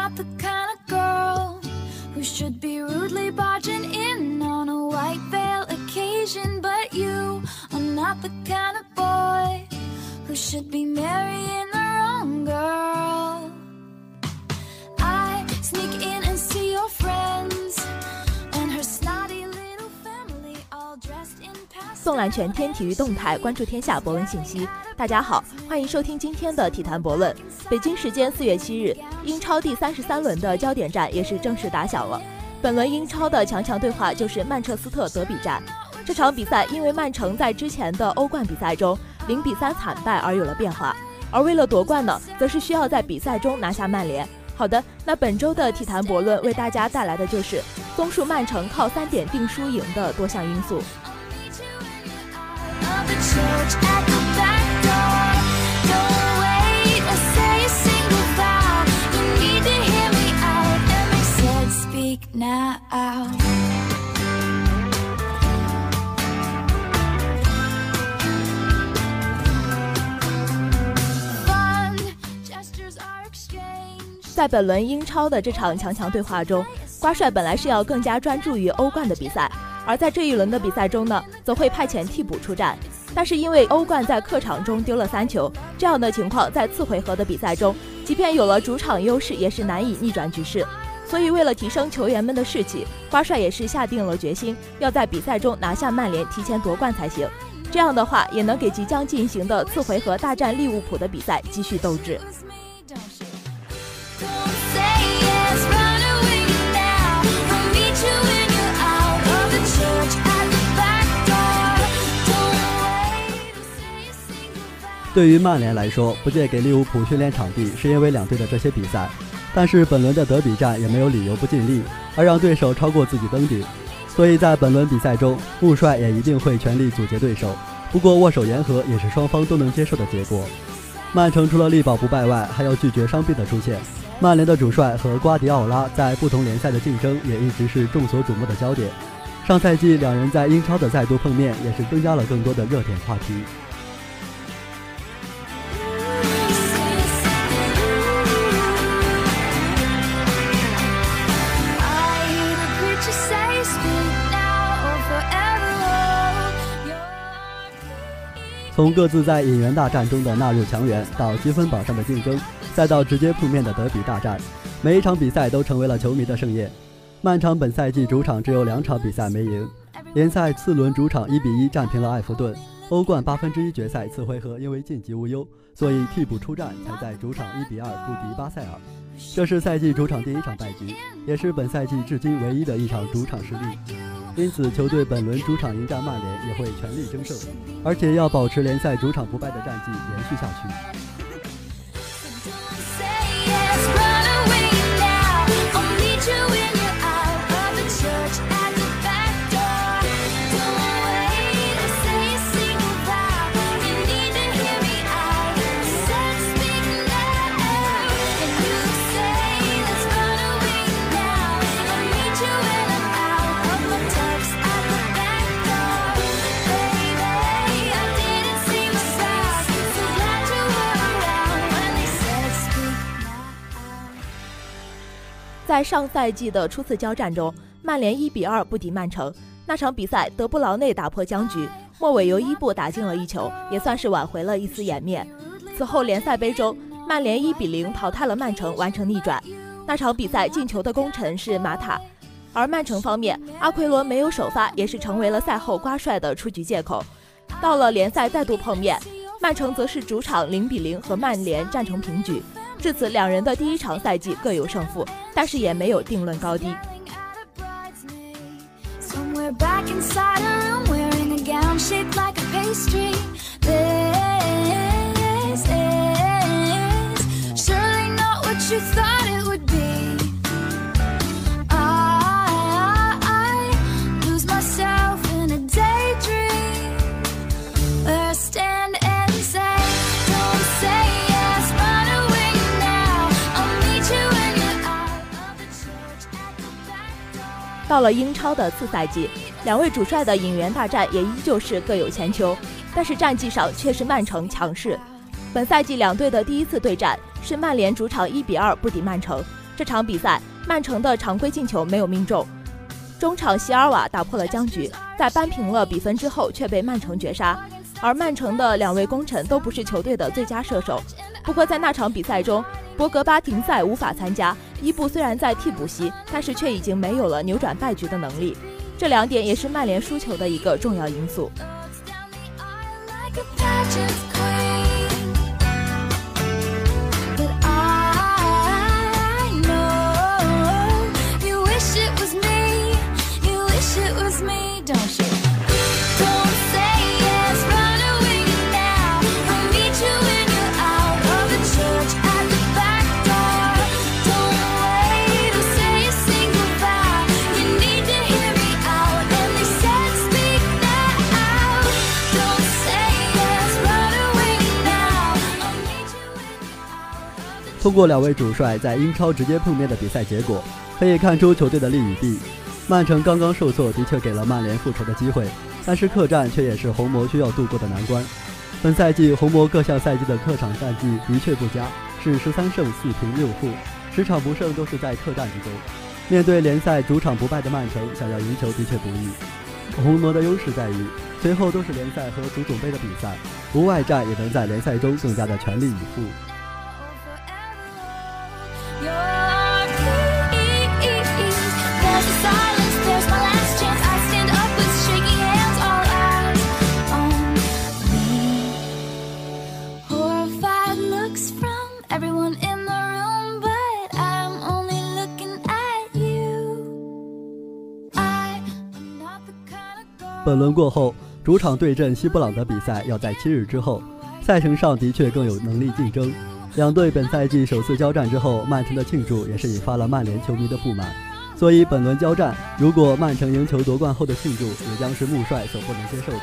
not the kind of girl who should be rudely barging in on a white veil occasion. But you are not the kind of boy who should be marrying the wrong girl. 纵览全天体育动态，关注天下博文信息。大家好，欢迎收听今天的体坛博论。北京时间四月七日，英超第三十三轮的焦点战也是正式打响了。本轮英超的强强对话就是曼彻斯特德比战。这场比赛因为曼城在之前的欧冠比赛中零比三惨败而有了变化，而为了夺冠呢，则是需要在比赛中拿下曼联。好的，那本周的体坛博论为大家带来的就是综述曼城靠三点定输赢的多项因素。在本轮英超的这场强强对话中，瓜帅本来是要更加专注于欧冠的比赛，而在这一轮的比赛中呢，则会派遣替补出战。但是因为欧冠在客场中丢了三球，这样的情况在次回合的比赛中，即便有了主场优势，也是难以逆转局势。所以为了提升球员们的士气，瓜帅也是下定了决心，要在比赛中拿下曼联，提前夺冠才行。这样的话，也能给即将进行的次回合大战利物浦的比赛积蓄斗志。对于曼联来说，不借给利物浦训练场地，是因为两队的这些比赛。但是本轮的德比战也没有理由不尽力，而让对手超过自己登顶。所以在本轮比赛中，穆帅也一定会全力阻截对手。不过握手言和也是双方都能接受的结果。曼城除了力保不败外，还要拒绝伤病的出现。曼联的主帅和瓜迪奥拉在不同联赛的竞争也一直是众所瞩目的焦点。上赛季两人在英超的再度碰面，也是增加了更多的热点话题。从各自在引援大战中的纳入强援，到积分榜上的竞争，再到直接碰面的德比大战，每一场比赛都成为了球迷的盛宴。曼城本赛季主场只有两场比赛没赢，联赛次轮主场一比一战平了埃弗顿，欧冠八分之一决赛次回合因为晋级无忧，所以替补出战才在主场一比二不敌巴塞尔。这是赛季主场第一场败局，也是本赛季至今唯一的一场主场失利。因此，球队本轮主场迎战曼联也会全力争胜，而且要保持联赛主场不败的战绩延续下去。在上赛季的初次交战中，曼联一比二不敌曼城。那场比赛，德布劳内打破僵局，末尾由伊布打进了一球，也算是挽回了一丝颜面。此后联赛杯中，曼联一比零淘汰了曼城，完成逆转。那场比赛进球的功臣是马塔，而曼城方面，阿奎罗没有首发，也是成为了赛后瓜帅的出局借口。到了联赛再度碰面，曼城则是主场零比零和曼联战成平局。至此，两人的第一场赛季各有胜负，但是也没有定论高低。at a bridesmaid. Somewhere 到了英超的次赛季，两位主帅的引援大战也依旧是各有千秋，但是战绩上却是曼城强势。本赛季两队的第一次对战是曼联主场一比二不敌曼城，这场比赛，曼城的常规进球没有命中，中场席尔瓦打破了僵局，在扳平了比分之后却被曼城绝杀。而曼城的两位功臣都不是球队的最佳射手。不过在那场比赛中，博格巴停赛无法参加，伊布虽然在替补席，但是却已经没有了扭转败局的能力。这两点也是曼联输球的一个重要因素。通过两位主帅在英超直接碰面的比赛结果，可以看出球队的利与弊。曼城刚刚受挫，的确给了曼联复仇的机会，但是客战却也是红魔需要度过的难关。本赛季红魔各项赛季的客场战绩的确不佳，是十三胜四平六负，十场不胜都是在客战之中。面对联赛主场不败的曼城，想要赢球的确不易。红魔的优势在于，随后都是联赛和足总杯的比赛，无外战也能在联赛中更加的全力以赴。本轮过后，主场对阵西布朗的比赛要在七日之后，赛程上的确更有能力竞争。两队本赛季首次交战之后，曼城的庆祝也是引发了曼联球迷的不满。所以本轮交战，如果曼城赢球夺冠后的庆祝，也将是穆帅所不能接受的。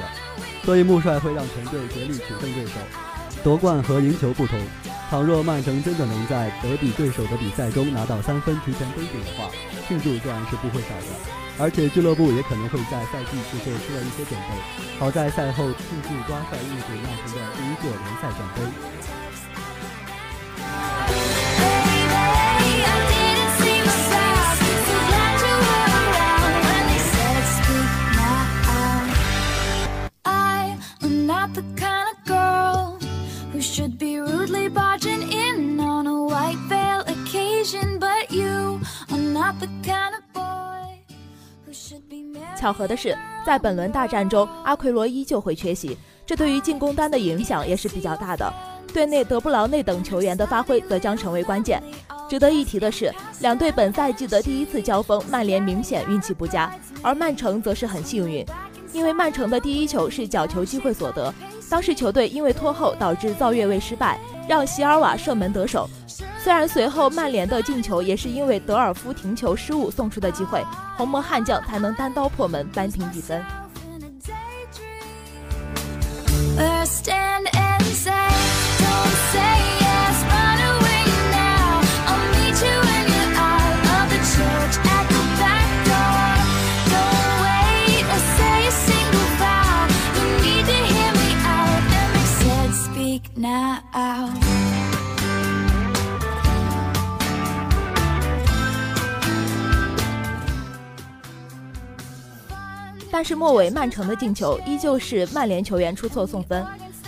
所以穆帅会让全队竭力取胜对手。夺冠和赢球不同，倘若曼城真的能在德比对手的比赛中拿到三分提前登顶的话，庆祝自然是不会少的。而且俱乐部也可能会在赛季之后出了一些准备，好在赛后庆祝抓帅应付曼城的第一个联赛奖杯。巧合的是，在本轮大战中，阿奎罗依旧会缺席，这对于进攻端的影响也是比较大的。队内德布劳内等球员的发挥则将成为关键。值得一提的是，两队本赛季的第一次交锋，曼联明显运气不佳，而曼城则是很幸运，因为曼城的第一球是角球机会所得，当时球队因为拖后导致造越位失败，让席尔瓦射门得手。虽然随后曼联的进球也是因为德尔夫停球失误送出的机会，红魔悍将才能单刀破门扳平比分。但是末尾曼城的进球依旧是曼联球员出错送分。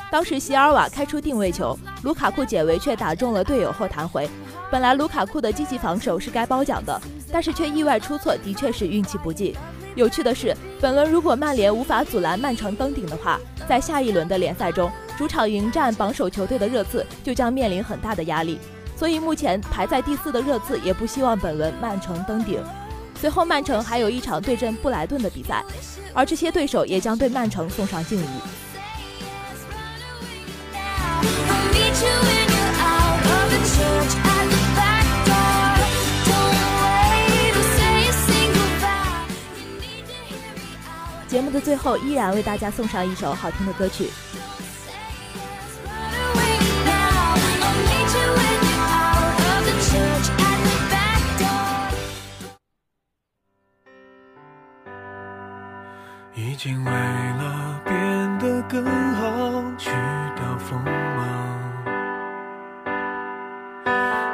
当时席尔瓦开出定位球，卢卡库解围却打中了队友后弹回。本来卢卡库的积极防守是该褒奖的，但是却意外出错，的确是运气不济。有趣的是，本轮如果曼联无法阻拦曼城登顶的话，在下一轮的联赛中，主场迎战榜首球队的热刺就将面临很大的压力。所以目前排在第四的热刺也不希望本轮曼城登顶。随后，曼城还有一场对阵布莱顿的比赛，而这些对手也将对曼城送上敬意。节目的最后，依然为大家送上一首好听的歌曲。竟为了变得更好，去掉锋芒，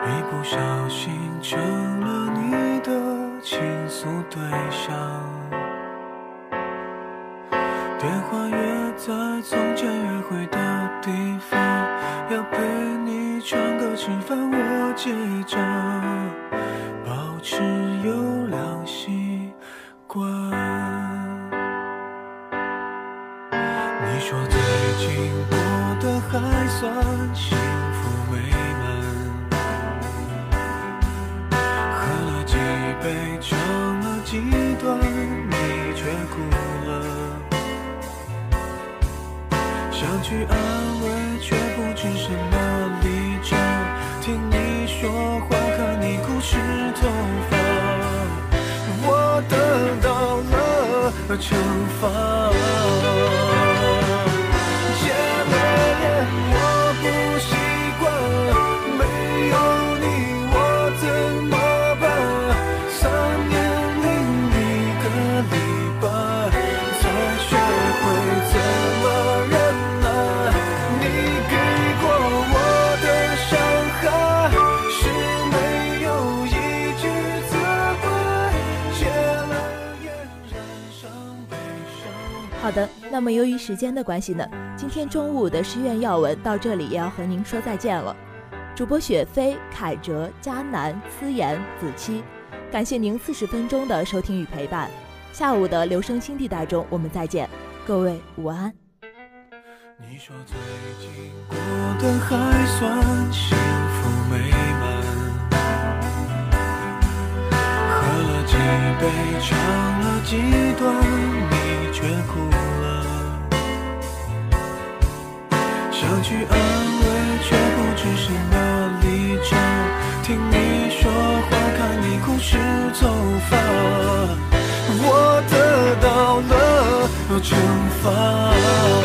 一不小心成了你的倾诉对象。电话约在从前约会的地方，要陪你唱歌吃饭，我结账。哭了。想去安慰，却不知什么立场。听你说话，看你哭湿头发，我得到了惩罚。好的，那么由于时间的关系呢，今天中午的诗苑要闻到这里也要和您说再见了。主播雪飞、凯哲、佳楠、思妍、子期，感谢您四十分钟的收听与陪伴。下午的留声新地带中我们再见，各位午安。你说最近过得还算幸福美满，喝了几杯，唱了几段，你却哭了。想去安慰，却不知什么立场。听你说话，看你哭湿头发，我得到了惩罚。